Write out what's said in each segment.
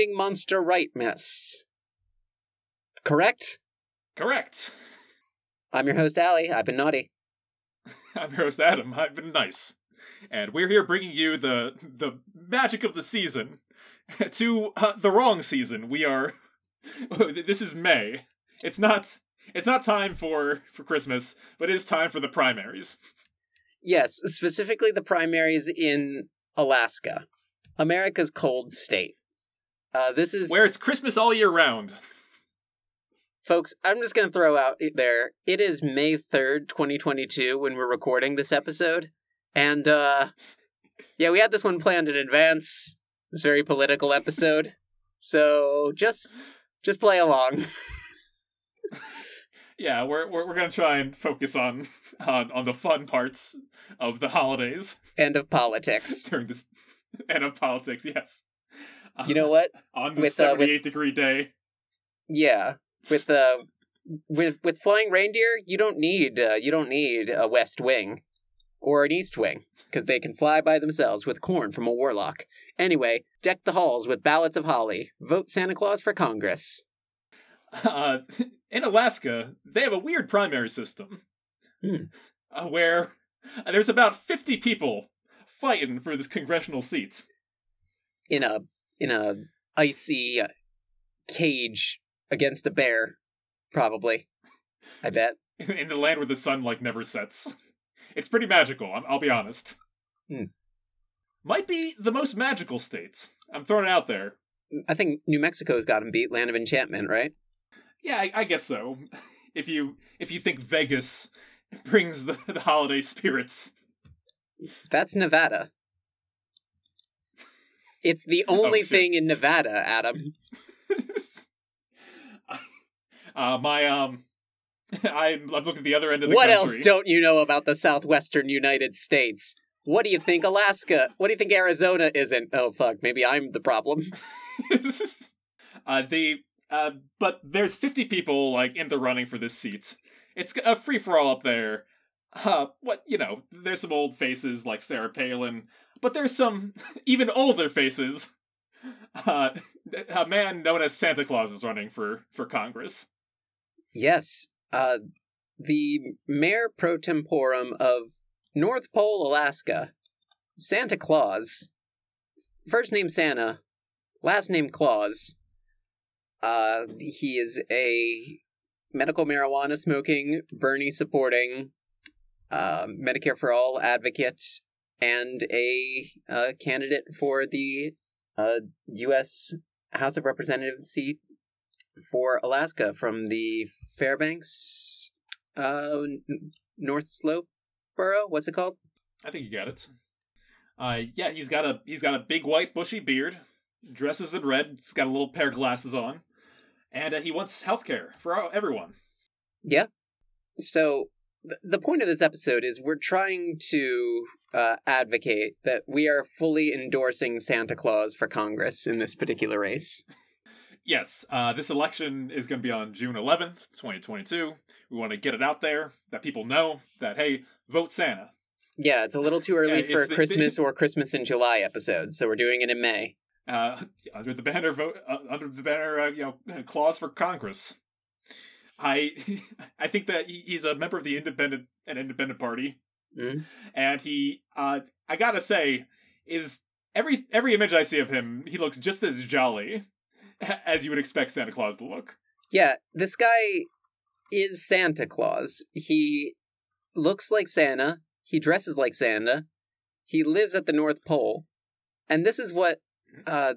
Finding Monster Rightness. Correct? Correct. I'm your host, Allie. I've been naughty. I'm your host, Adam. I've been nice. And we're here bringing you the the magic of the season to uh, the wrong season. We are. this is May. It's not. It's not time for for Christmas, but it is time for the primaries. Yes, specifically the primaries in Alaska, America's cold state. Uh, this is Where it's Christmas all year round. folks. I'm just gonna throw out there. It is May third, 2022, when we're recording this episode, and uh, yeah, we had this one planned in advance. This very political episode, so just just play along. Yeah, we're we're, we're gonna try and focus on on on the fun parts of the holidays End of politics. during this and of politics. Yes. Uh, You know what? on the with, uh, with- 78 degree day. Yeah, with the with with flying reindeer, you don't need uh, you don't need a west wing or an east wing because they can fly by themselves with corn from a warlock. Anyway, deck the halls with ballots of holly. Vote Santa Claus for Congress. Uh, in Alaska, they have a weird primary system Hmm. uh, where uh, there's about 50 people fighting for this congressional seat. in a in a icy cage against a bear, probably. I bet. in the land where the sun like never sets. It's pretty magical. I'm, I'll be honest. Hmm. Might be the most magical state. I'm throwing it out there. I think New Mexico's got him beat. Land of Enchantment, right? Yeah, I, I guess so. If you if you think Vegas brings the, the holiday spirits, That's Nevada. It's the only Oh, thing in Nevada, Adam. uh, my um, I'm I've looked at the other end of the What else don't you know about the southwestern United States? What do you think Alaska? What do you think Arizona isn't? Oh fuck, maybe I'm the problem. uh, the uh, but there's 50 people like in the running for this seat. It's a free for all up there. Uh, what you know? There's some old faces like Sarah Palin, but there's some even older faces. Uh, a man known as Santa Claus is running for for Congress. Yes, uh, the mayor pro temporum of North Pole, Alaska, Santa Claus, first name Santa, last name Claus. Uh, he is a medical marijuana smoking, Bernie supporting, uh, Medicare for All advocate, and a uh, candidate for the uh, U.S. House of Representatives seat for Alaska from the Fairbanks, uh, North Slope borough. What's it called? I think you got it. Uh, yeah, he's got a he's got a big white bushy beard, dresses in red, he's got a little pair of glasses on, and uh, he wants health care for everyone. Yeah. So the point of this episode is we're trying to uh, advocate that we are fully endorsing Santa Claus for Congress in this particular race. Yes, uh, this election is going to be on June 11th, 2022. We want to get it out there that people know that hey, vote Santa. Yeah, it's a little too early Yeah, for the- Christmas or Christmas in July episode, so we're doing it in May. Uh, under the banner vote uh, under the banner uh, you know clause for Congress. I I think that he's a member of the independent an independent party. Mhm. and he uh i gotta say is every every image i see of him he looks just as jolly as you would expect santa claus to look Yeah, this guy is Santa Claus. He looks like Santa. He dresses like Santa. He lives at the North Pole. And this is what uh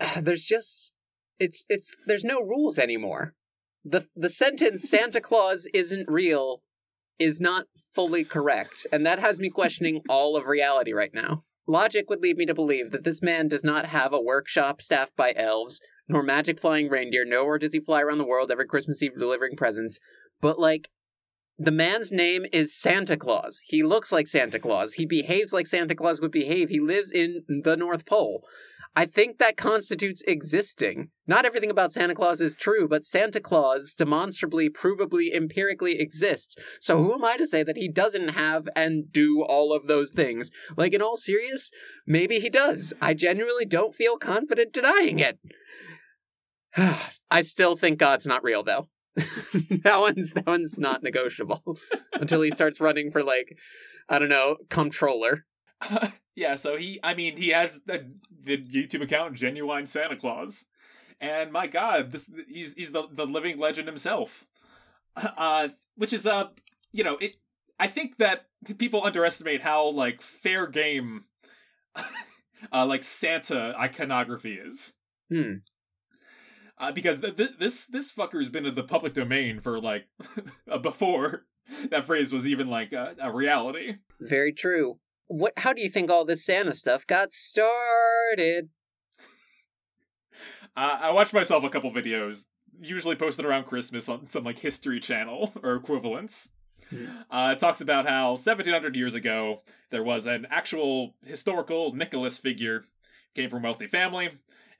there's just it's it's there's no rules anymore. The the sentence Santa Claus isn't real is not fully correct, and that has me questioning all of reality right now. Logic would lead me to believe that this man does not have a workshop staffed by elves, nor magic flying reindeer, nor does he fly around the world every Christmas Eve delivering presents. But, like, the man's name is Santa Claus. He looks like Santa Claus. He behaves like Santa Claus would behave. He lives in the North Pole. I think that constitutes existing. Not everything about Santa Claus is true, but Santa Claus demonstrably, provably, empirically exists. So who am I to say that he doesn't have and do all of those things? Like, in all serious, maybe he does. I genuinely don't feel confident denying it. I still think God's not real, though. that one's that one's not negotiable until he starts running for like I don't know comptroller. yeah, so he, I mean, he has the, the YouTube account Genuine Santa Claus, and my God, this he's he's the the living legend himself. Uh, which is uh, you know, it. I think that people underestimate how like fair game, uh, like Santa iconography is. Hmm. Uh, because th- th- this this fucker's been in the public domain for like before that phrase was even like a, a reality. Very true. What? How do you think all this Santa stuff got started? Uh, I watched myself a couple videos, usually posted around Christmas on some like History Channel or equivalents. Uh, it talks about how 1700 years ago there was an actual historical Nicholas figure, came from a wealthy family,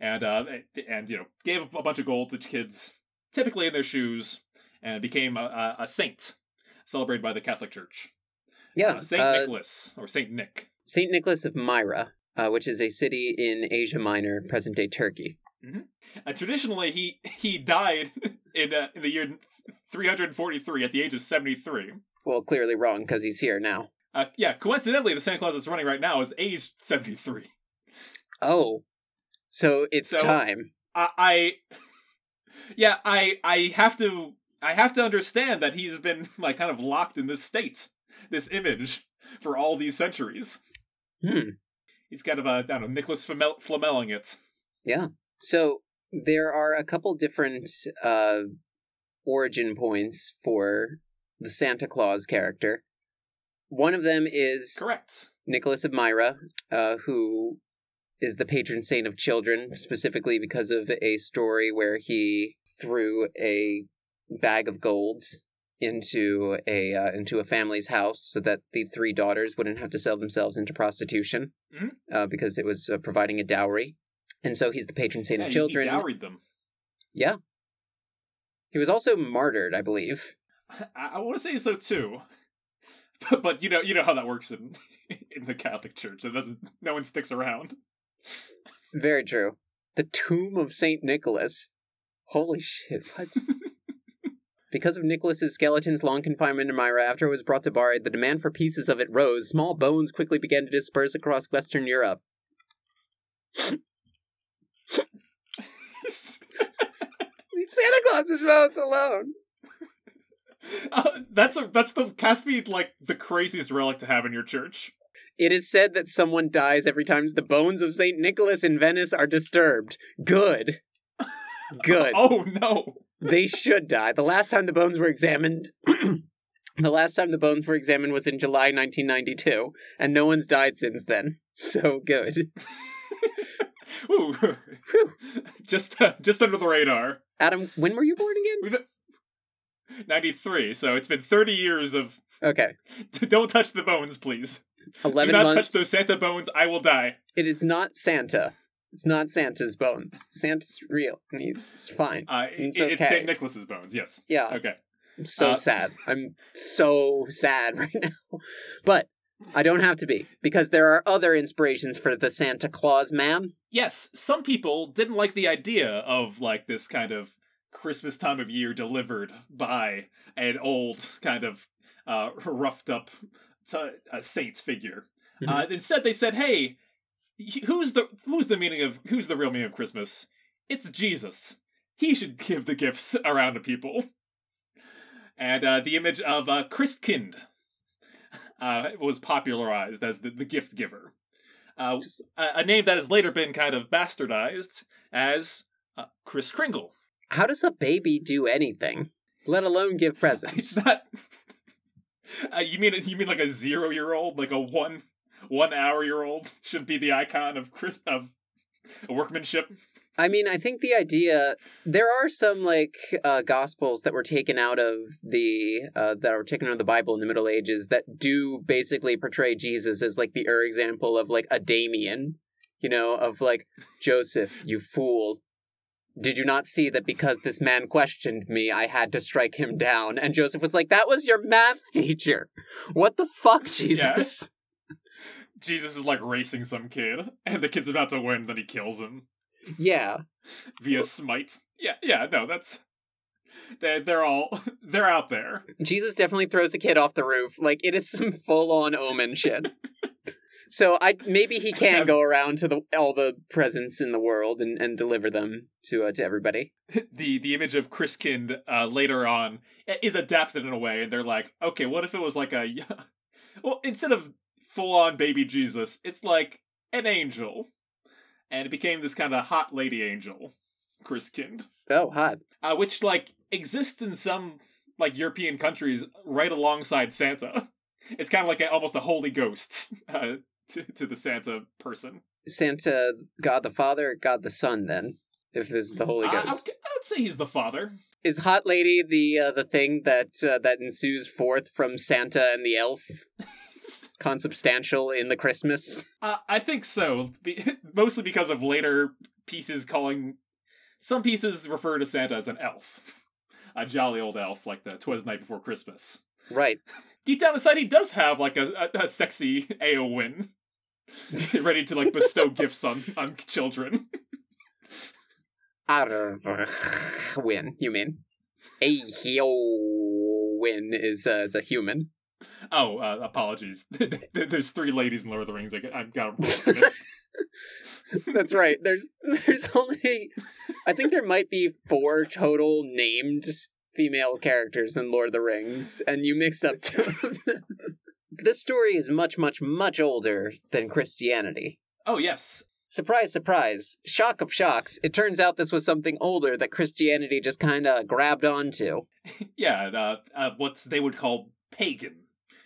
and uh, and you know gave a bunch of gold to kids, typically in their shoes, and became a, a saint, celebrated by the Catholic Church. Yeah, uh, Saint uh, Nicholas or Saint Nick. Saint Nicholas of Myra, uh, which is a city in Asia Minor, present day Turkey. Uh, traditionally, he he died in uh, in the year 343 at the age of 73. Well, clearly wrong because he's here now. Uh, yeah, coincidentally, the Santa Claus that's running right now is age 73. Oh, so it's So- time. I, I yeah, I I have to I have to understand that he's been like kind of locked in this state, this image for all these centuries. Hmm. He's kind of a I don't know Nicholas Flamel- flamelling it. Yeah. So there are a couple different uh, origin points for the Santa Claus character. One of them is Correct. Nicholas of Myra, uh, who is the patron saint of children, specifically because of a story where he threw a bag of golds into a uh, into a family's house so that the three daughters wouldn't have to sell themselves into prostitution Mhm. uh, because it was uh, providing a dowry. And so he's the patron saint Yeah, of children. He dowried them. Yeah. He was also martyred, I believe. I, I want to say so too. But, but you know you know how that works in in the Catholic Church. It doesn't. No one sticks around. Very true. The tomb of Saint Nicholas. Holy shit! What? because of Nicholas's skeleton's long confinement in Myra, after it was brought to Bari, the demand for pieces of it rose. Small bones quickly began to disperse across Western Europe. Leave Santa Claus's bones alone. Uh, that's a that's the has to be like the craziest relic to have in your church. It is said that someone dies every time the bones of Saint Nicholas in Venice are disturbed. Good. Good. Oh no! They should die. The last time the bones were examined, the last time the bones were examined was in July 1992, and no one's died since then. So good. Ooh. just uh, just under the radar. Adam, when were you born again? We've ninety three, so it's been thirty years of Okay, don't touch the bones, please. Do 11 not months. touch those Santa bones. I will die. It is not Santa. It's not Santa's bones. Santa's real. and He's fine. Uh, It's it- It's okay. Saint Nicholas's bones. Yes. Yeah, Okay. I'm so Uh, sad. I'm so sad right now. But I don't have to be, because there are other inspirations for the Santa Claus man. yes, some people didn't like the idea of like this kind of Christmas time of year delivered by an old kind of uh, roughed up t- uh, saint figure. Uh, instead, they said, "Hey, who's the who's the meaning of who's the real meaning of Christmas? It's Jesus. He should give the gifts around to people." And uh, the image of uh, Christkind uh, was popularized as the, the gift giver. Uh, a, a name that has later been kind of bastardized as uh, Chris Kringle. How does a baby do anything, let alone give It's presents? not. Uh, you mean you mean like a zero year old, like a one one hour year old should be the icon of Chris of workmanship? I mean, I think the idea there are some like uh, gospels that were taken out of the uh, that were taken out of the Bible in the Middle Ages that do basically portray Jesus as like the er example of like a Damien. you know, of like, Joseph, you fool. Did you not see that because this man questioned me, I had to strike him down? And Joseph was like, That was your math teacher. What the fuck, Jesus? Jesus is like racing some kid, and the kid's about to win, then he kills him Yeah. via smite. Yeah, yeah, no, that's they they're all they're out there. Jesus definitely throws the kid off the roof. Like it is some full on omen shit. So I maybe he can go around to the all the presents in the world and, and deliver them to uh, to everybody. the the image of Christkind uh, later on is adapted in a way, and they're like, okay, what if it was like a, well, instead of full on baby Jesus, it's like an angel, and it became this kind of hot lady angel, Christkind, Oh, hot. uh, which like exists in some like European countries right alongside Santa. It's kind of like a, almost a holy ghost uh, to to the Santa person. Santa, God the Father, God the Son. Then, if this is the Holy I- I, would, Ghost, I would say he's the father. is Hot Lady the uh, the thing that uh, that ensues forth from Santa and the elf, consubstantial in the Christmas? Uh, I think so. Be- mostly because of later pieces calling some pieces refer to Santa as an elf, a jolly old elf, like the "Twas Night Before Christmas." Right. Deep down inside, he does have like a, a, a sexy Eowyn, ready to like bestow gifts on on children. Win, you mean? Win is uh, is a human. Oh, uh, apologies. There's three ladies in Lord of the Rings. I got, I've got. That's right. There's there's only I think there might be four total named female characters in Lord of the Rings, and you mixed up two of them. This story is much, much, much older than Christianity. Oh yes, Surprise, surprise. Shock of shocks. It turns out this was something older that Christianity just kind of grabbed onto. yeah. Uh, uh, what they would call pagan.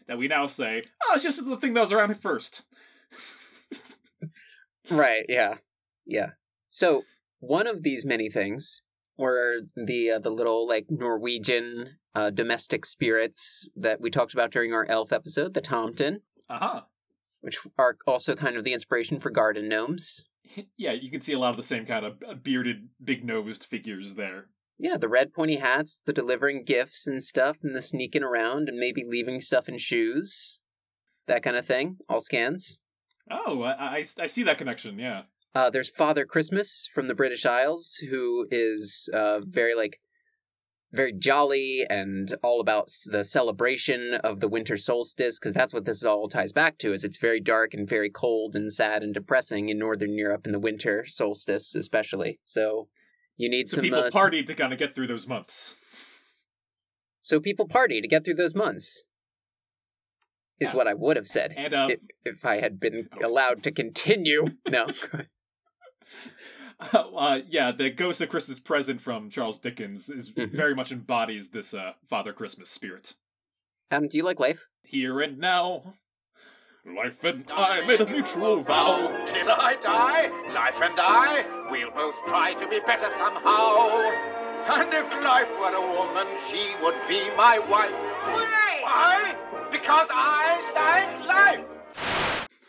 That we now say, oh, it's just the thing that was around first. Right, yeah. Yeah. So, one of these many things were the uh, the little like Norwegian uh, domestic spirits that we talked about during our elf episode, the Tomten. Uh-huh. which are also kind of the inspiration for garden gnomes. Yeah, you can see a lot of the same kind of uh, bearded, big nosed figures there. Yeah, the red pointy hats, the delivering gifts and stuff, and the sneaking around and maybe leaving stuff in shoes. That kind of thing. All scans. Oh, I, I, I see that connection, yeah. Uh, there's Father Christmas from the British Isles, who is uh, very like very jolly and all about the celebration of the winter solstice, because that's what this all ties back to. Is it's very dark and very cold and sad and depressing in northern Europe in the winter solstice, especially. So you need So some people uh, party to kind of get through those months. So people party to get through those months. Is Yeah. what I would have said And, uh, if, if I had been Oh, allowed to continue. No. uh, yeah, the Ghost of Christmas Present from Charles Dickens is Mhm. very much embodies this uh, Father Christmas spirit. Adam, do you like life? Here and now, life and I made a mutual vow. Till I die, life and I, we'll both try to be better somehow. And if life were a woman, she would be my wife. Why? Why? Because I like life.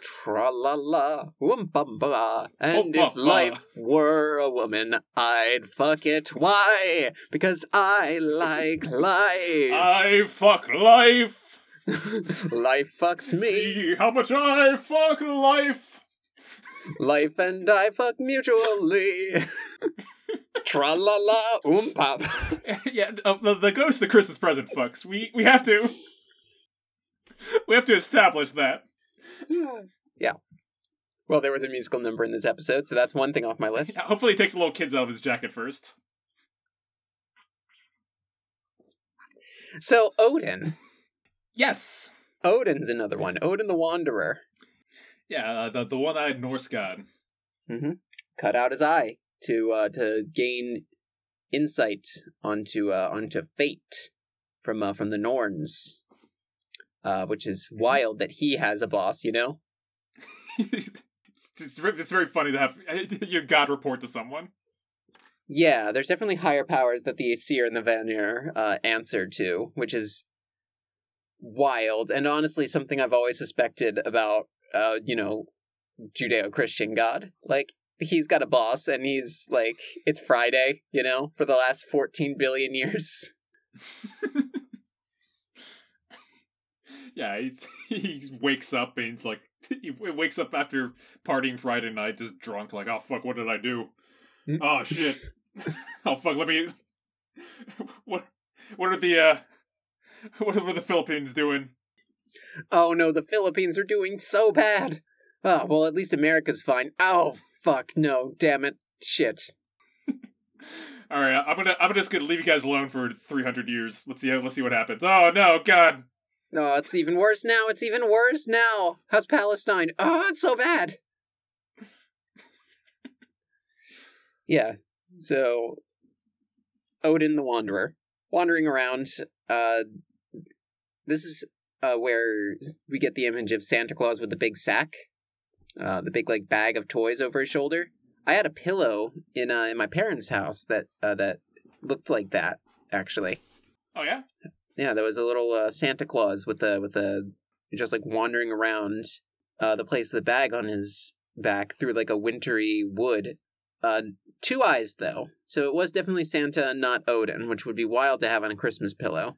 Tra la la, wum bum ba. And if life were a woman, I'd fuck it. Why? Because I like life. I fuck life. life fucks me. See how much I fuck life. Life and I fuck mutually. Tra la la, um pop. yeah, uh, the, the Ghost of Christmas Present fucks. We we have to. We have to establish that. yeah. Well, there was a musical number in this episode, so that's one thing off my list. Yeah, hopefully, he takes the little kids out of his jacket first. So Odin. Yes. Odin's another one. Odin the Wanderer. Yeah, uh, the the one-eyed Norse god. Mm-hmm. Cut out his eye to uh, to gain insight onto uh, onto fate from uh, from the Norns, uh, which is wild that he has a boss. You know. it's, it's, it's very funny to have your god report to someone. Yeah, there's definitely higher powers that the Aesir and the Vanir uh, answer to, which is wild and honestly something I've always suspected about, uh, you know, Judeo Christian God. Like, he's got a boss and he's like, it's Friday, you know, for the last 14 billion years. yeah, he's, he wakes up and he's like, he wakes up after partying Friday night, just drunk, like, oh fuck, what did I do? Mm. oh shit. oh fuck, let me. What? What are the uh? What are the Philippines doing? Oh no, the Philippines are doing so bad. Oh, well, at least America's fine. Oh, fuck, no, damn it. Shit. All right, I'm gonna I'm just gonna leave you guys alone for 300 years. Let's see let's see what happens. Oh no, God. Oh, it's even worse now. It's even worse now. How's Palestine? Oh, it's so bad. yeah. So, Odin the Wanderer, wandering around. Uh, this is uh, where we get the image of Santa Claus with the big sack, uh, the big like bag of toys over his shoulder. I had a pillow in uh, in my parents' house that uh, that looked like that actually. Oh yeah. Yeah, there was a little uh, Santa Claus with a with a just like wandering around uh, the place with a bag on his back through like a wintry wood. Uh, two eyes though, so it was definitely Santa, not Odin, which would be wild to have on a Christmas pillow.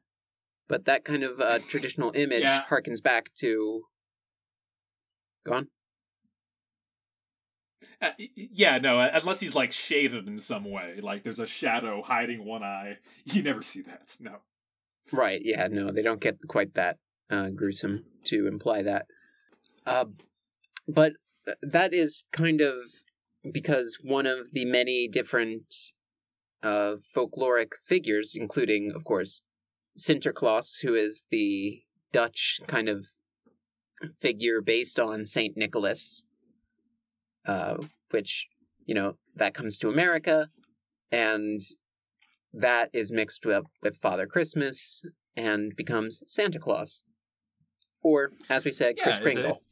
But that kind of uh, traditional image Yeah. harkens back to. Go on. Uh, yeah, no, uh, unless he's like shaded in some way, like there's a shadow hiding one eye. You never see that. No. Right. Yeah. No, they don't get quite that uh, gruesome to imply that. Uh, but that is kind of because one of the many different uh, folkloric figures, including, of course, Sinterklaas, who is the Dutch kind of figure based on Saint Nicholas, uh, which you know that comes to America, and that is mixed up with Father Christmas and becomes Santa Claus. Or, as we said, Chris Yeah, Kringle. it's-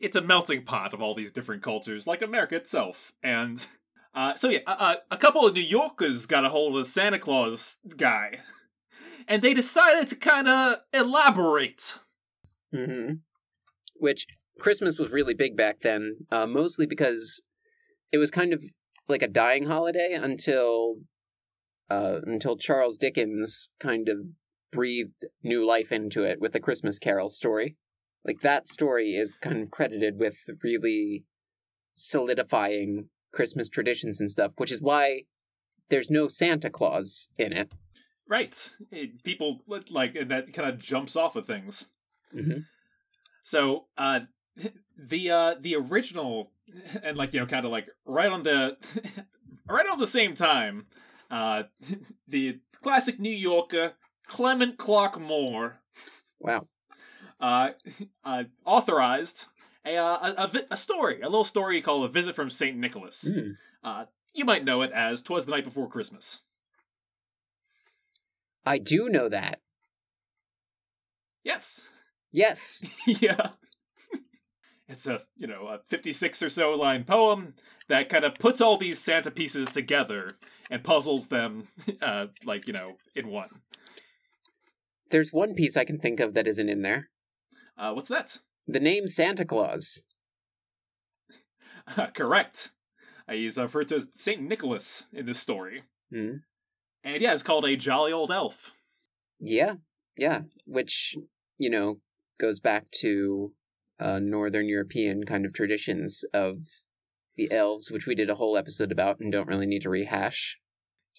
It's a melting pot of all these different cultures, like America itself. And uh, so yeah, uh, a couple of New Yorkers got a hold of the Santa Claus guy, and they decided to kind of elaborate. hmm Which Christmas was really big back then, uh, mostly because it was kind of like a dying holiday until uh, until Charles Dickens kind of breathed new life into it with the Christmas Carol story. Like that story is kind of credited with really solidifying Christmas traditions and stuff, which is why there's no Santa Claus in it. Right, It- people like and that kind of jumps off of things. hmm So uh the uh the original and like you know kind of like right on the right on the same time uh the classic New Yorker Clement Clarke Moore Wow. uh, uh authorized a, uh, a a vi- a story a little story called A Visit from Saint Nicholas. Mm. Uh you might know it as Twas the Night Before Christmas. I do know that. Yes. Yes. yeah. It's a, you know, a 56 or so line poem that kind of puts all these Santa pieces together and puzzles them, uh, like, you know, in one. There's one piece I can think of that isn't in there. Uh, what's that? The name Santa Claus. Correct. Uh, he's uh, referred to as St. Nicholas in this story. Hmm. And yeah, it's called a jolly old elf. Yeah, yeah. Which, you know, goes back to uh, Northern European kind of traditions of the elves, which we did a whole episode about and don't really need to rehash.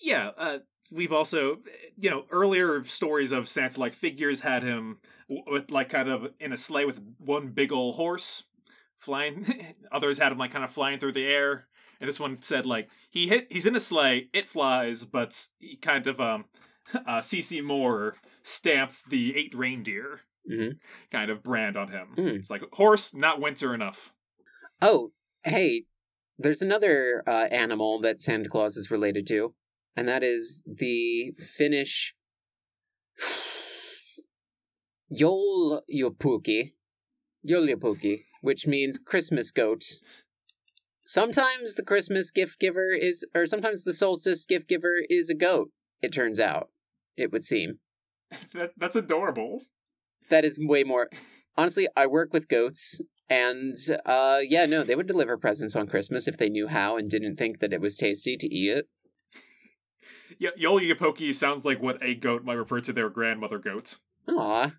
Yeah, uh, we've also, you know, earlier stories of Santa like figures had him with like kind of in a sleigh with one big old horse flying. Others had him like kind of flying through the air. And this one said like he hit he's in a sleigh, it flies, but he kind of um uh CC Moore stamps the eight reindeer Mhm. kind of brand on him. Hmm. It's like horse, not winter enough. Oh, hey, there's another uh, animal that Santa Claus is related to, and that is the Finnish Joulupukki. Joulupukki, which means Christmas goat. Sometimes the Christmas gift giver is, or sometimes the solstice gift giver is a goat, it turns out. It would seem. that, that's adorable. That is way more. Honestly, I work with goats, And uh yeah, no, they would deliver presents on Christmas if they knew how and didn't think that it was tasty to eat it. Yeah, Yoli sounds like what a goat might refer to their grandmother goat. Aw.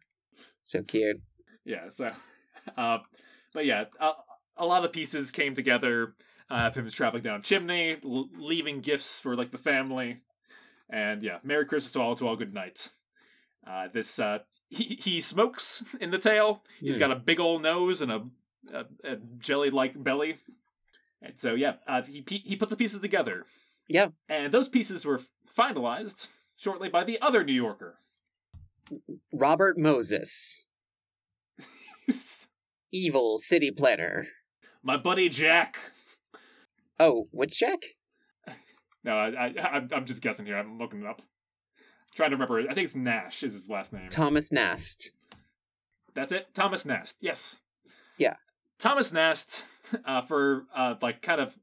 So cute. Yeah, so uh, but yeah, a, a lot of the pieces came together uh, of him traveling down chimney, l- leaving gifts for like the family, and yeah, Merry Christmas to all, to all, good night. Uh, this uh, he he smokes in the tale. He's Hmm. got a big old nose and a, a, a jelly like belly, and so yeah, uh, he he he put the pieces together. Yeah. and those pieces were finalized shortly by the other New Yorker. Robert Moses, evil city planner. My buddy Jack. Oh, which Jack? No, I, I, I'm- I'm just guessing here. I'm looking it up. trying to remember. I think it's Nash is his last name. Thomas Nast. That's it. Thomas Nast. Yes. Yeah. Thomas Nast, uh, for uh, like kind of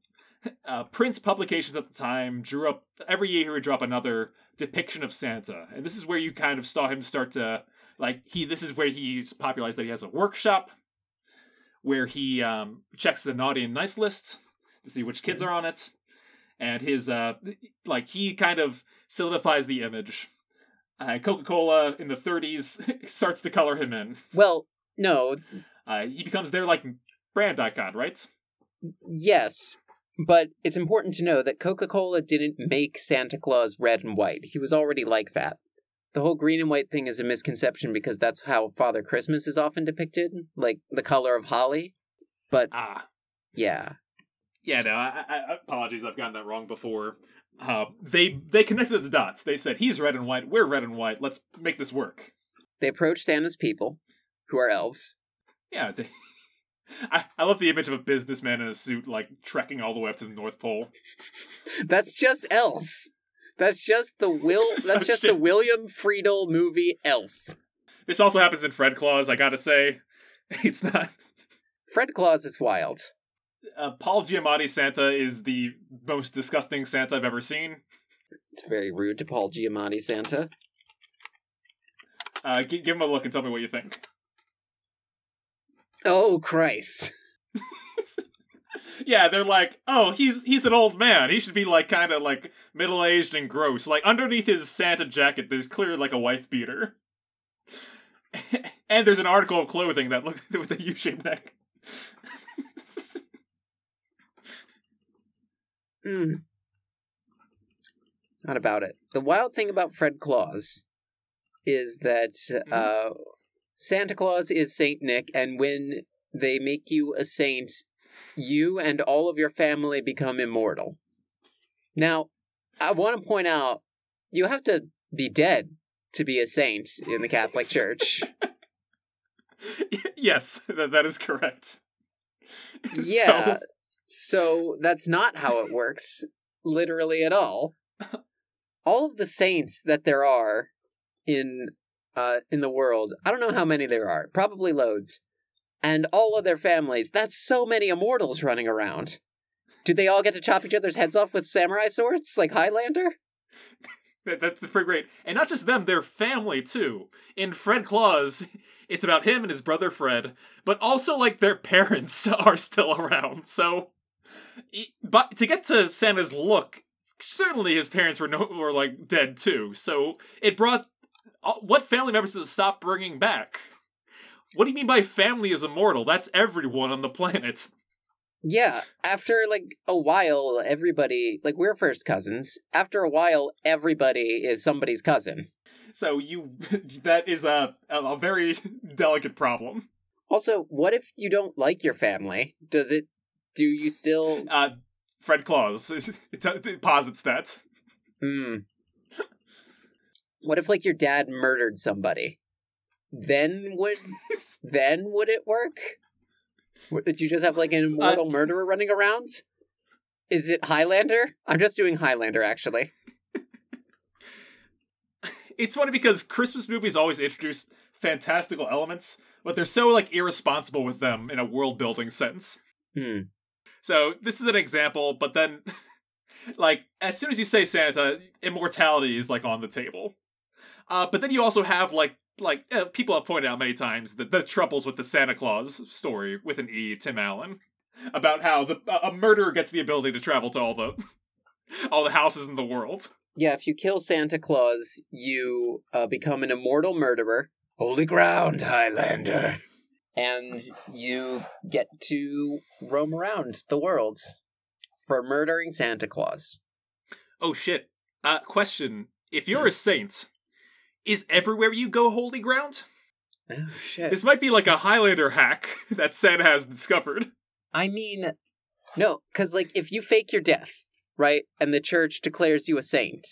uh, Prince publications at the time, drew up every year he would drop another depiction of Santa, and this is where you kind of saw him start to like he. This is where he's popularized that he has a workshop where he um, checks the naughty and nice list to see which kids are on it, and his uh, like he kind of solidifies the image. Uh, Coca Cola in the 30s starts to color him in. Well, no, Uh, he becomes their like brand icon, right? yes, but it's important to know that Coca Cola didn't make Santa Claus red and white. He was already like that. The whole green and white thing is a misconception because that's how Father Christmas is often depicted, like the color of holly. But Ah, yeah, yeah. No, I, I, apologies. I've gotten that wrong before. Uh, they they connected the dots. They said he's red and white. We're red and white. Let's make this work. they approach Santa's people, who are elves. Yeah. They, I I love the image of a businessman in a suit like trekking all the way up to the North Pole. That's just Elf. That's just the Will. That's just the. Will Ferrell movie Elf. This also happens in Fred Claus. I gotta say, it's not. Fred Claus is wild. Uh, Paul Giamatti Santa is the most disgusting Santa I've ever seen. It's very rude to Paul Giamatti Santa. Uh, gi- give him a look and tell me what you think. Oh Christ! Yeah, they're like, oh, he's he's an old man. He should be like kind of like middle aged and gross. Like underneath his Santa jacket, there's clearly like a wife beater. and there's an article of clothing that looks with a U-shaped neck. Mm. Not about it. The wild thing about Fred Claus is that uh, Santa Claus is Saint Nick, and when they make you a saint, you and all of your family become immortal. Now, I want to point out you have to be dead to be a saint in the Catholic Church. yes, that, that is correct. Yeah. So, So that's not how it works, literally at all. All of the saints that there are in uh in the world, I don't know how many there are, probably loads. And all of their families, that's so many immortals running around. Do they all get to chop each other's heads off with samurai swords like Highlander? that, that's pretty great. And not just them, their family too. In Fred Claus, it's about him and his brother Fred, but also like their parents are still around. So, but to get to Santa's look, certainly his parents were no, were like dead too. So it brought what family members does it stop bringing back? What do you mean by family is immortal? That's everyone on the planet. Yeah, after like a while, everybody, like we're first cousins. After a while, everybody is somebody's cousin. So you that is a a, very delicate problem. Also, what if you don't like your family? Does it do you still Uh, Fred Claus it posits that. Hmm. What if like your dad murdered somebody? Then would then would it work? Would did you just have like an immortal murderer running around? Is it Highlander? I'm just doing Highlander actually. it's funny because Christmas movies always introduce fantastical elements, but they're so like irresponsible with them in a world building sense. Hmm. So this is an example, but then like as soon as you say Santa, immortality is like on the table. Uh, but then you also have like like uh, people have pointed out many times that the troubles with the Santa Claus story with an E, Tim Allen, about how the a murderer gets the ability to travel to all the all the houses in the world. Yeah, if you kill Santa Claus, you uh, become an immortal murderer. Holy ground, Highlander. And you get to roam around the world for murdering Santa Claus. Oh shit. Uh question, if you're a saint, is everywhere you go holy ground? Oh, shit. This might be like a Highlander hack that Santa has discovered. I mean, no, because, like, if you fake your death, right, and the church declares you a saint,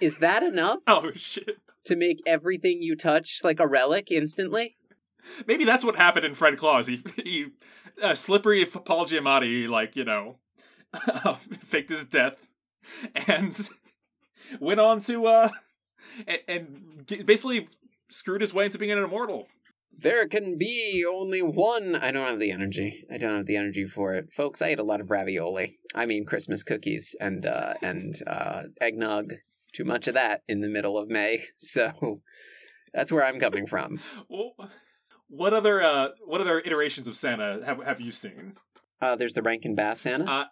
is that enough Oh shit. to make everything you touch like a relic instantly? Maybe that's what happened in Fred Claus. He he uh, slippery Paul Giamatti like, you know, faked his death and went on to uh and, and basically screwed his way into being an immortal. There can be only one. I don't have the energy. I don't have the energy for it, folks. I ate a lot of ravioli. I mean, Christmas cookies and uh, and uh, eggnog. Too much of that in the middle of May. So that's where I'm coming from. Well, what other uh what other iterations of Santa have have you seen? Uh, there's the Rankin Bass Santa. Uh,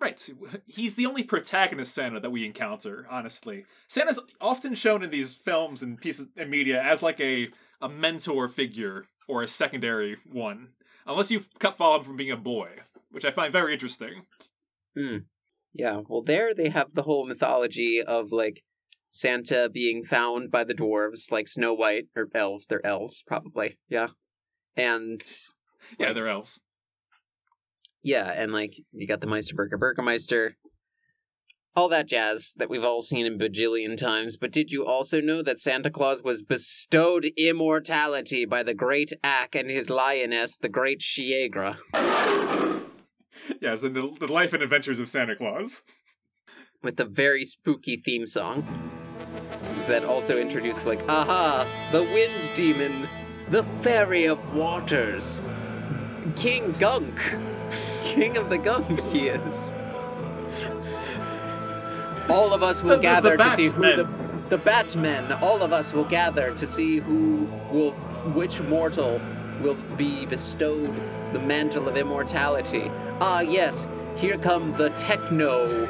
Right. He's the only protagonist Santa that we encounter, honestly. Santa's often shown in these films and pieces and media as like a, a mentor figure or a secondary one. Unless you've cut follow him from being a boy, which I find very interesting. Hmm. Yeah, well, there they have the whole mythology of like Santa being found by the dwarves, like Snow White or elves. They're elves, probably. Yeah, and Yeah, they're elves. Yeah, and like you got the Meisterburger Burgermeister, all that jazz that we've all seen in bajillion times. But did you also know that Santa Claus was bestowed immortality by the great Ak and his lioness, the great Shiegra? Yes, and the, the life and adventures of Santa Claus. with the very spooky theme song that also introduced like aha the wind demon the fairy of waters king gunk king of the gunk he is all of us will The- the- gather the to see who the, the batmen all of us will gather to see who will which mortal will be bestowed the mantle of immortality ah yes here come the techno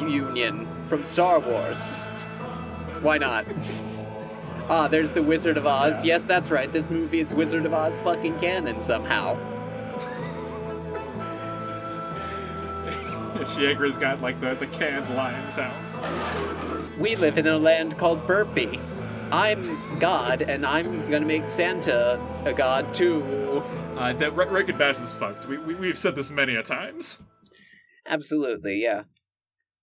union from Star Wars. Why not? Ah, there's the Wizard of Oz. Yes, that's right. This movie is Wizard of Oz fucking canon somehow. Shiegra's got like the, the canned lion sounds. We live in a land called Burpee. I'm God, and I'm gonna make Santa a god too. Uh, that Re- Rankin Bass is fucked. We, we, we've said this many a times. Absolutely, yeah.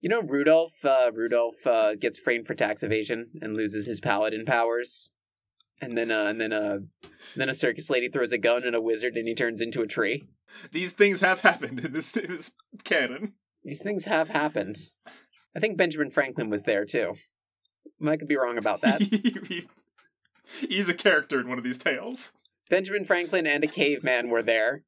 You know, Rudolph. Uh, Rudolph uh, gets framed for tax evasion and loses his paladin powers, and then, uh, and then, uh, then a circus lady throws a gun at a wizard, and he turns into a tree. These things have happened in this, in this canon. These things have happened. I think Benjamin Franklin was there too. I could be wrong about that. He's a character in one of these tales. Benjamin Franklin and a caveman were there,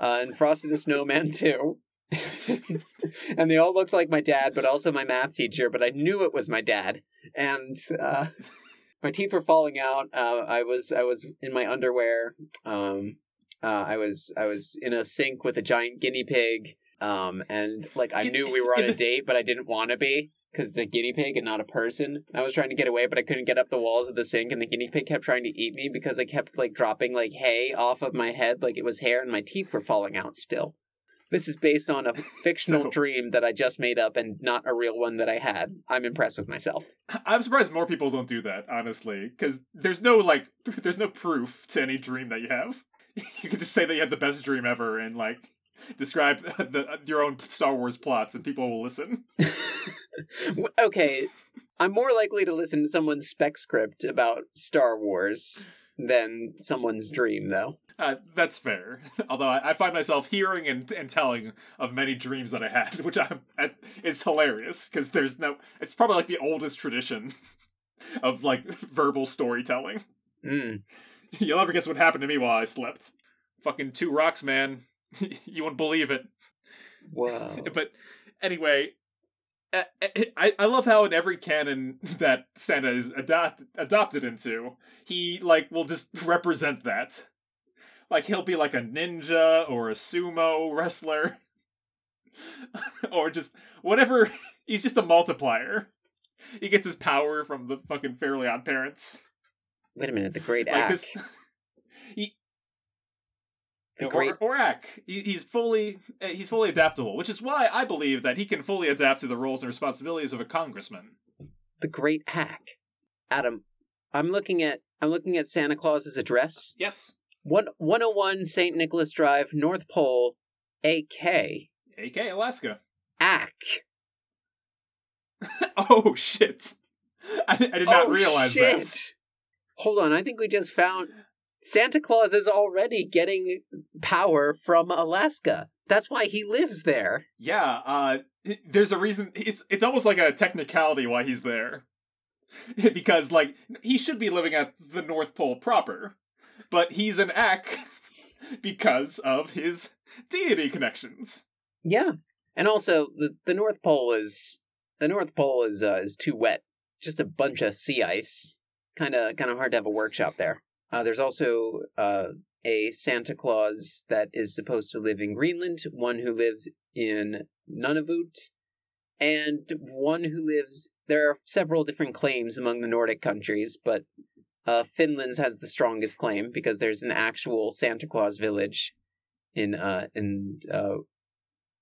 uh, and Frosty the Snowman too. and they all looked like my dad, but also my math teacher. But I knew it was my dad, and uh, my teeth were falling out. Uh, I was I was in my underwear. Um, uh, I was I was in a sink with a giant guinea pig. Um, and like I knew we were on a date, but I didn't want to be because it's a guinea pig and not a person. I was trying to get away, but I couldn't get up the walls of the sink, and the guinea pig kept trying to eat me because I kept like dropping like hay off of my head like it was hair, and my teeth were falling out still. This is based on a fictional So- dream that I just made up and not a real one that I had. I'm impressed with myself. I'm surprised more people don't do that, honestly, because there's no like, there's no proof to any dream that you have. You can just say that you had the best dream ever and like describe the, your own Star Wars plots, and people will listen. Okay, I'm more likely to listen to someone's spec script about Star Wars than someone's dream, though. Uh, that's fair. Although I, I find myself hearing and, and telling of many dreams that I had, which I'm at, is hilarious because there's no. It's probably like the oldest tradition of like verbal storytelling. Mm. You'll never guess what happened to me while I slept. Fucking two rocks, man. you won't believe it. Whoa. But anyway, I, I I love how in every canon that Santa is adopt, adopted into, he like will just represent that. Like he'll be like a ninja or a sumo wrestler, or just whatever. He's just a multiplier. He gets his power from the fucking Fairly Odd Parents. Wait a minute, the Great Like Ak. this, The Great or He, he's fully uh, he's fully adaptable, which is why I believe that he can fully adapt to the roles and responsibilities of a congressman. the Great Ak. Adam, I'm looking at I'm looking at Santa Claus's address. Yes, One, 101 St. Nicholas Drive, North Pole, AK. AK Alaska. Ak. Oh shit! I, I did not Oh, realize shit. that. Hold on, I think we just found Santa Claus is already getting power from Alaska. That's why he lives there. Yeah, uh, there's a reason. It's it's almost like a technicality why he's there, because like he should be living at the North Pole proper, but he's an Ak because of his deity connections. Yeah. And also the the North Pole is the North Pole is uh, is too wet. Just a bunch of sea ice. Kind of kind of hard to have a workshop there. Uh, there's also uh, a Santa Claus that is supposed to live in Greenland, one who lives in Nunavut, and one who lives. There are several different claims among the Nordic countries, but uh, Finland's has the strongest claim because there's an actual Santa Claus village in uh in uh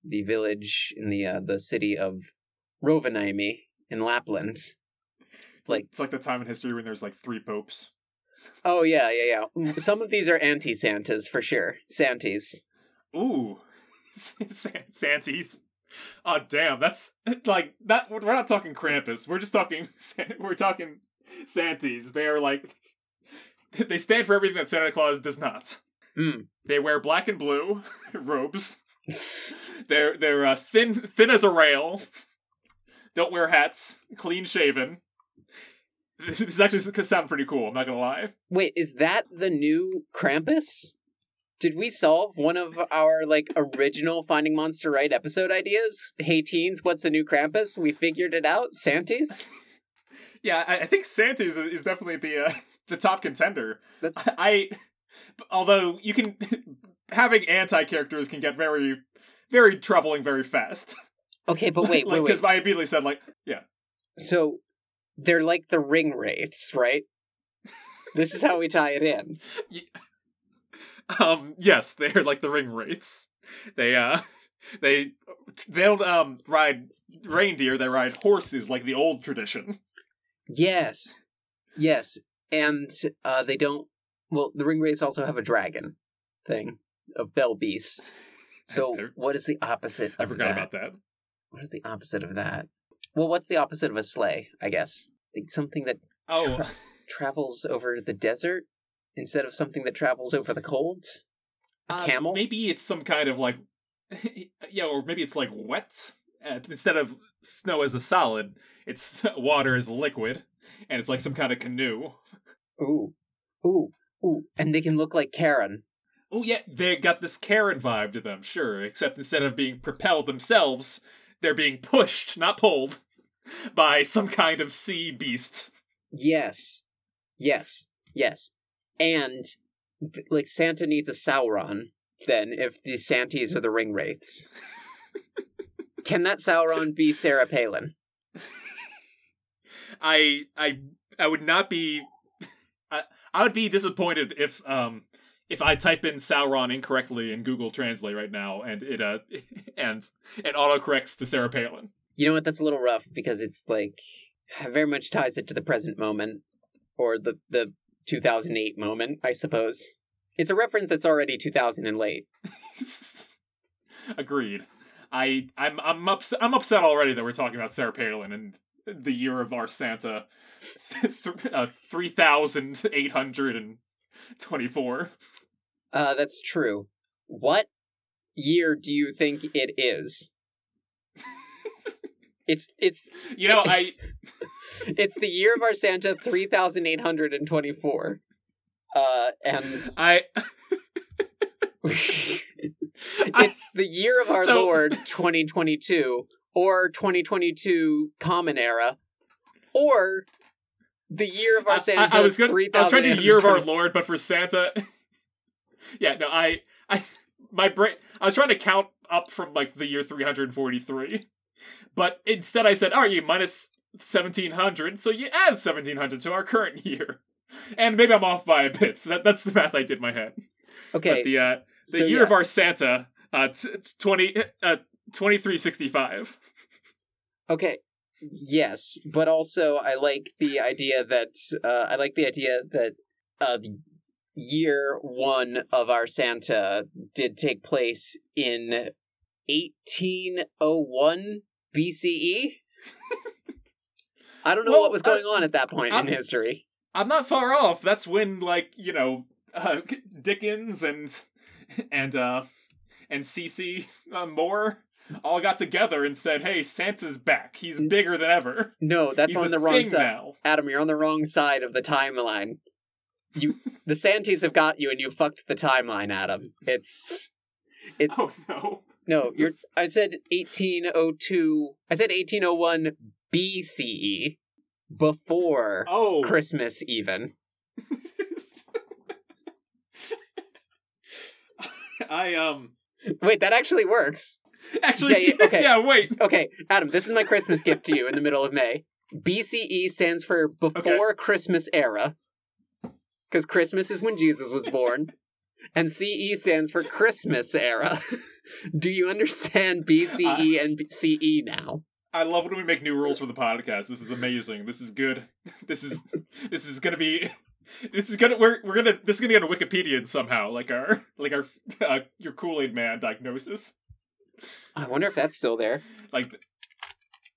the village in the uh, the city of Rovaniemi in Lapland. It's like, It's like the time in history when there's like three popes. Oh yeah, yeah, yeah. Some of these are anti Santas for sure. Santies. Ooh, San- Santies. Oh damn, that's like that. We're not talking Krampus. We're just talking. We're talking Santies. They are like they stand for everything that Santa Claus does not. Mm. They wear black and blue robes. They're they're uh, thin thin as a rail. Don't wear hats. Clean shaven. This, this actually could sound pretty cool. I'm not gonna lie. Wait, is that the new Krampus? Did we solve one of our like original Finding Monster Right episode ideas? Hey teens, what's the new Krampus? We figured it out. Santies. Yeah, I, I think Santa's is, is definitely the uh, the top contender. That's I, although you can having anti characters can get very, very troubling very fast. okay, but wait, wait, wait. Because I immediately said like, yeah, So they're like the ring wraiths, right? this is how we tie it in. um, yes, they're like the ring wraiths. They uh, they they don't um ride reindeer. They ride horses like the old tradition. Yes. Yes. And uh they don't well the ring wraiths also have a dragon thing. A fell beast. So what is the opposite I forgot that? about that. What is the opposite of that? Well, what's the opposite of a sleigh, I guess? Like something that Oh, Tra- travels over the desert instead of something that travels over the colds. A Uh, camel? Maybe it's some kind of like, yeah, or maybe it's like wet. Uh, instead of snow as a solid, it's water as a liquid, and it's like some kind of canoe. Ooh. Ooh. Ooh. And they can look like Charon. Oh yeah, they got this Charon vibe to them, sure. Except instead of being propelled themselves, they're being pushed, not pulled, by some kind of sea beast. Yes. Yes. Yes. And like Santa needs a Sauron then if the Santies are the ring wraiths. Can that Sauron be Sarah Palin? I I I would not be I I would be disappointed if um if I type in Sauron incorrectly in Google Translate right now and it uh and it autocorrects to Sarah Palin. You know what? That's a little rough because it's like very much ties it to the present moment or the the 2008 moment, I suppose. It's a reference that's already 2000 and late. Agreed. I I'm I'm upset I'm upset already that we're talking about Sarah Palin and the year of our Santa th- uh, 3824. Uh, that's true. What year do you think it is? It's it's you know, I it's the year of our Santa 3824. Uh and I it's the year of our So- Lord 2022 or 2022 Common Era, or the year of our I- Santa. I, I was good. I was trying to year of our Lord, but for Santa. Yeah, no, I, I, my brain. I was trying to count up from like the year 343, but instead I said, "Are you 1700?" So you add 1700 to our current year, and maybe I'm off by a bit. So that, that's the math I did in my head. Okay, But the uh, the so year yeah. of our Santa, uh, t- t- 20, uh, 2365. Okay. Yes, but also I like the idea that uh, I like the idea that uh, year one of our Santa did take place in 1801 BCE. I don't know Well, what was uh, going on at that point I'm- in history. I'm not far off. That's when, like, you know, uh, Dickens and and uh and Cece uh, Moore all got together and said, "Hey, Santa's back. He's bigger than ever. No, that's He's on the wrong side. now." Adam, you're on the wrong side of the timeline. You, the Santies have got you, and you fucked the timeline, Adam. It's, it's Oh no! No, you're. I said 1802. I said 1801 BCE, before Oh, Christmas, even. I um Wait, that actually works. actually Yeah, okay. yeah. Wait, Okay, Adam, this is my Christmas gift to you in the middle of May. BCE stands for before Christmas era, because Christmas is when Jesus was born, and CE stands for Christmas era. Do you understand BCE and CE now? I love when we make new rules for the podcast. This is amazing. This is good. This is this is gonna be. This is gonna we're we're gonna this is gonna get on Wikipedia somehow, like our like our uh, your Kool Aid Man diagnosis. I wonder if that's still there. Like,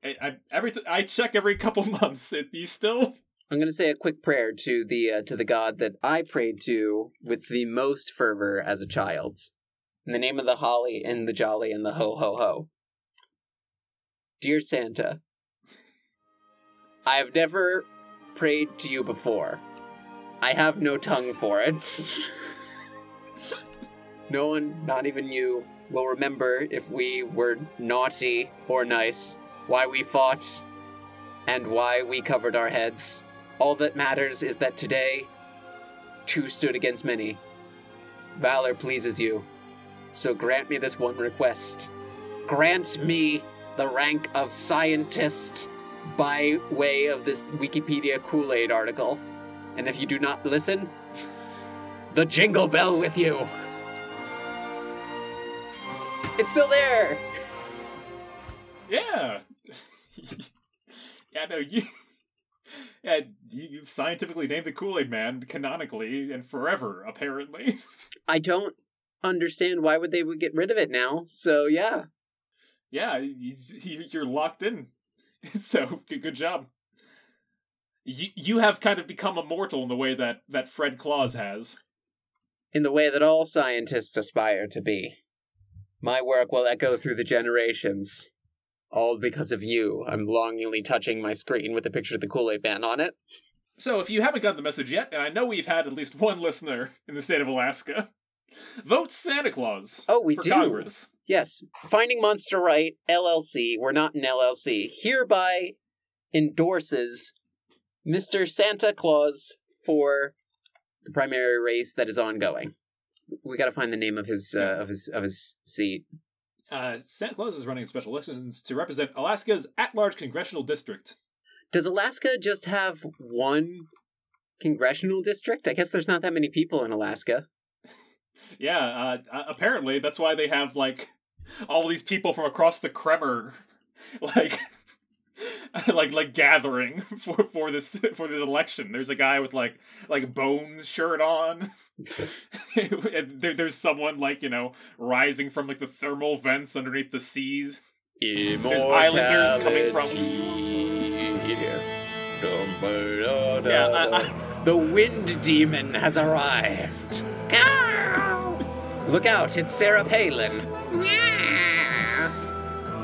I, I every t- I check every couple months. It, you still I'm going to say a quick prayer to the uh, to the God that I prayed to with the most fervor as a child. In the name of the holly and the jolly and the ho ho ho. Dear Santa, I have never prayed to you before. I have no tongue for it. no one, not even you, will remember if we were naughty or nice, why we fought, and why we covered our heads. All that matters is that today, two stood against many. Valor pleases you, so grant me this one request. Grant me the rank of scientist by way of this Wikipedia Kool Aid article. And if you do not listen, the jingle bell with you. It's still there! yeah yeah no you yeah you, you've scientifically named the Kool Aid Man canonically and forever apparently. I don't understand why would they would get rid of it now. So yeah. yeah, you, you're locked in. So good, good job. You you have kind of become immortal in the way that that Fred Claus has. in the way that all scientists aspire to be. My work will echo through the generations. All because of you. I'm longingly touching my screen with a picture of the Kool Aid Man on it. So if you haven't gotten the message yet, and I know we've had at least one listener in the state of Alaska, vote Santa Claus Oh, we for do. Congress. Yes, Finding Monster Right LLC, we're not an LLC, hereby endorses Mr. Santa Claus for the primary race that is ongoing. We got to find the name of his uh, of his of his seat. Uh, Santa Claus is running in special elections to represent Alaska's at-large congressional district. Does Alaska just have one congressional district? I guess there's not that many people in Alaska. Yeah, uh, uh, apparently that's why they have like all these people from across the Kremer, like, like like gathering for for this for this election. There's a guy with like like bones shirt on. there, there's someone like you know rising from like the thermal vents underneath the seas. There's islanders coming from- Yeah, I, I, The wind demon has arrived. Look out, it's Sarah Palin.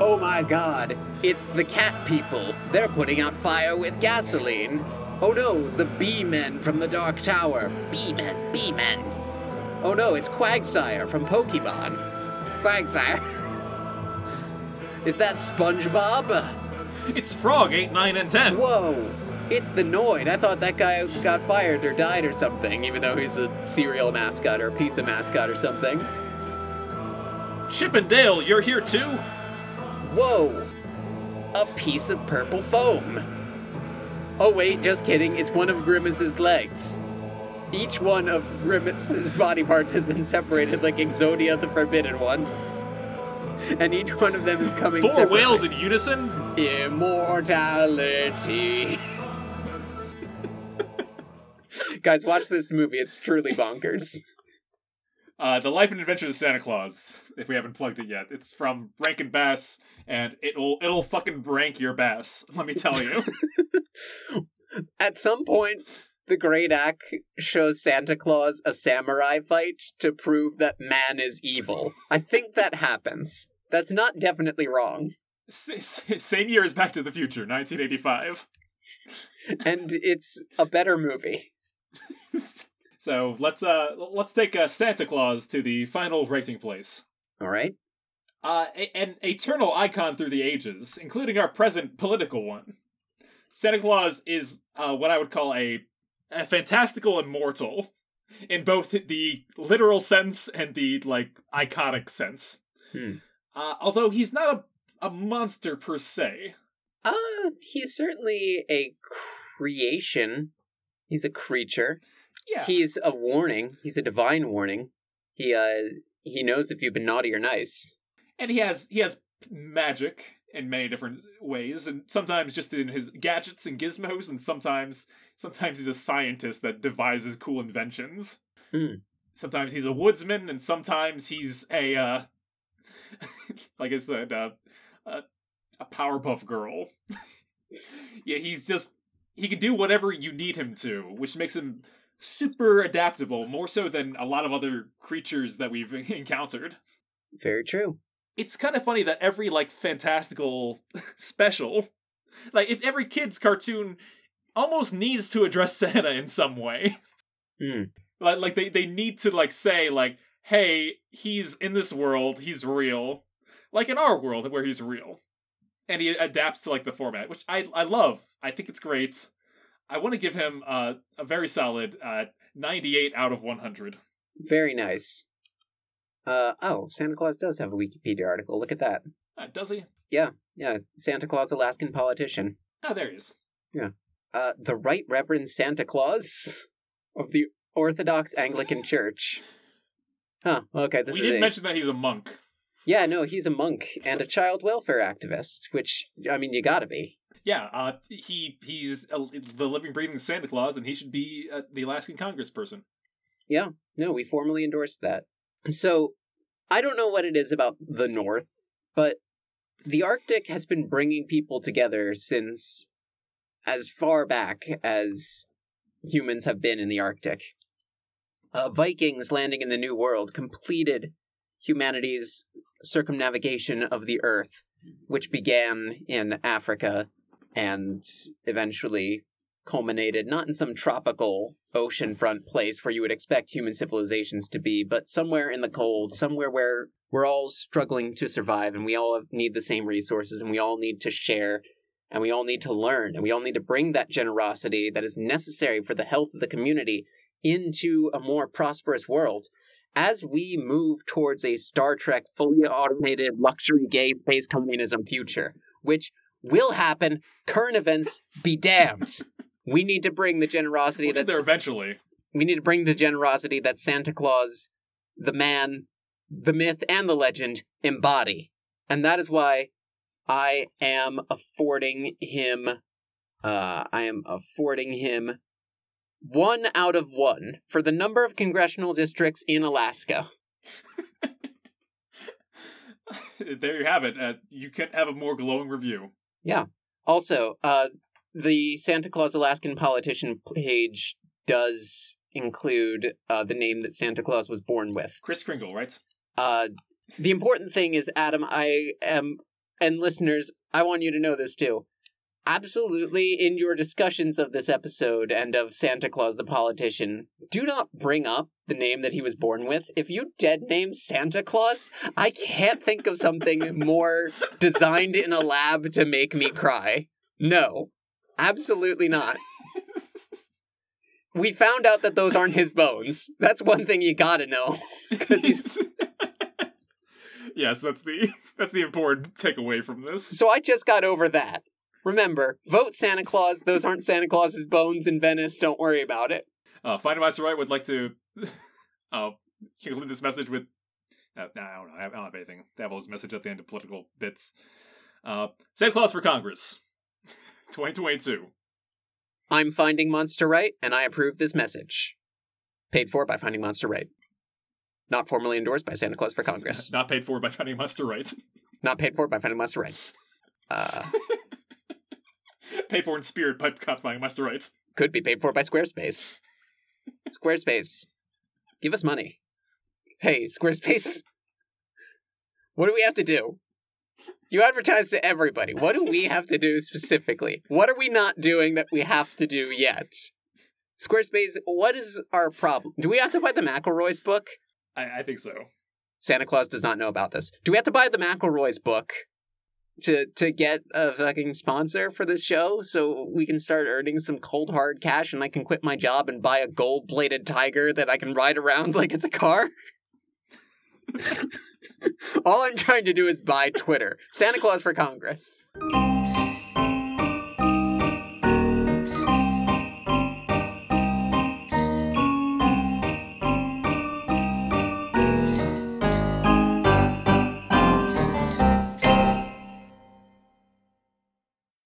Oh my god, it's the cat people. They're putting out fire with gasoline. Oh no, the bee men from the Dark Tower. Bee men, bee men. Oh no, it's Quagsire from Pokemon. Quagsire. Is that SpongeBob? It's Frog 8, 9, and 10. Whoa! It's the Noid. I thought that guy got fired or died or something, even though he's a cereal mascot or a pizza mascot or something. Chip and Dale, you're here too? Whoa! A piece of purple foam. Oh, wait, just kidding. It's one of Grimace's legs. Each one of Grimace's body parts has been separated like Exodia the Forbidden One. And each one of them is coming Four separately. whales in unison? Immortality. Guys, watch this movie. It's truly bonkers. Uh, the Life and Adventures of Santa Claus, if we haven't plugged it yet. It's from Rankin Bass, and it'll it'll fucking rank your bass, let me tell you. At some point, the Great Ak shows Santa Claus a samurai fight to prove that man is evil. I think that happens. That's not definitely wrong. S- s- same year as Back to the Future, 1985. And it's a better movie. so let's uh let's take uh, Santa Claus to the final rating place. All right? Uh, a- an eternal icon through the ages, including our present political one. Santa Claus is uh, what I would call a, a fantastical immortal in both the literal sense and the like iconic sense. Hmm. Uh, although he's not a, a monster per se. Uh, he's certainly a creation. He's a creature. Yeah, He's a warning. He's a divine warning. He uh he knows if you've been naughty or nice. And he has he has magic in many different ways, and sometimes just in his gadgets and gizmos, and sometimes sometimes he's a scientist that devises cool inventions. Hmm. Sometimes he's a woodsman, and sometimes he's a uh, like I said, uh, a a Powerpuff Girl. yeah, he's just he can do whatever you need him to, which makes him super adaptable, more so than a lot of other creatures that we've encountered Very true. It's kind of funny that every like fantastical special like if every kid's cartoon almost needs to address santa in some way. Hmm. like like they, they need to like say like hey he's in this world he's real like in our world where he's real. And he adapts to like the format which i i love. I think it's great. I want to give him uh, a very solid uh 98 out of 100 Very nice. Uh oh, Santa Claus does have a Wikipedia article. Look at that. uh, does he Yeah, yeah. Santa Claus Alaskan politician. oh there he is Yeah. Uh the Right Reverend Santa Claus of the Orthodox Anglican Church. Huh, okay, this we is didn't a- mention that he's a monk Yeah, no, he's a monk and a child welfare activist, which I mean you got to be. Yeah, uh, he he's a, the living, breathing Santa Claus, and he should be uh, the Alaskan Congressperson. Yeah. No, we formally endorsed that. So, I don't know what it is about the North, but the Arctic has been bringing people together since as far back as humans have been in the Arctic. Uh, Vikings landing in the New World completed humanity's circumnavigation of the Earth, which began in Africa and eventually culminated not in some tropical oceanfront place where you would expect human civilizations to be, but somewhere in the cold, somewhere where we're all struggling to survive and we all need the same resources and we all need to share and we all need to learn and we all need to bring that generosity that is necessary for the health of the community into a more prosperous world. As we move towards a Star Trek fully automated luxury gay space communism future, which will happen, current events be damned. We need to bring the generosity We'll that's there eventually. we need to bring the generosity that Santa Claus, the man, the myth, and the legend embody. And that is why I am affording him uh I am affording him one out of one for the number of congressional districts in Alaska. there you have it. Uh, you can't have a more glowing review. Yeah. Also, uh the Santa Claus Alaskan politician page does include uh, the name that Santa Claus was born with. Chris Kringle, right? Uh, the important thing is, Adam, I am, and listeners, I want you to know this too. Absolutely, in your discussions of this episode and of Santa Claus the politician, do not bring up the name that he was born with. If you dead name Santa Claus, I can't think of something more designed in a lab to make me cry. No, absolutely not. We found out that those aren't his bones. That's one thing you gotta know. Yes, that's the that's the important takeaway from this. So I just got over that. Remember, vote Santa Claus. Those aren't Santa Claus's bones in Venice. Don't worry about it. Uh, Find Master Right would like to uh, conclude this message with. Uh, nah, I don't know. I don't have anything. Dabble's message at the end of political bits. Uh, Santa Claus for Congress, 2022. I'm Finding Monster Right, and I approve this message. Paid for by Finding Monster Right. Not formally endorsed by Santa Claus for Congress. Not paid for by Finding Monster Right. Not paid for by Finding Monster Right. Uh, paid for in spirit by Finding Monster Right. could be paid for by Squarespace. Squarespace, give us money. Hey, Squarespace, what do we have to do? You advertise to everybody. What do we have to do specifically? What are we not doing that we have to do yet? Squarespace, what is our problem? Do we have to buy the McElroy's book? I, I think so. Santa Claus does not know about this. Do we have to buy the McElroy's book to to get a fucking sponsor for this show so we can start earning some cold hard cash and I can quit my job and buy a gold plated tiger that I can ride around like it's a car? All I'm trying to do is buy Twitter. Santa Claus for Congress.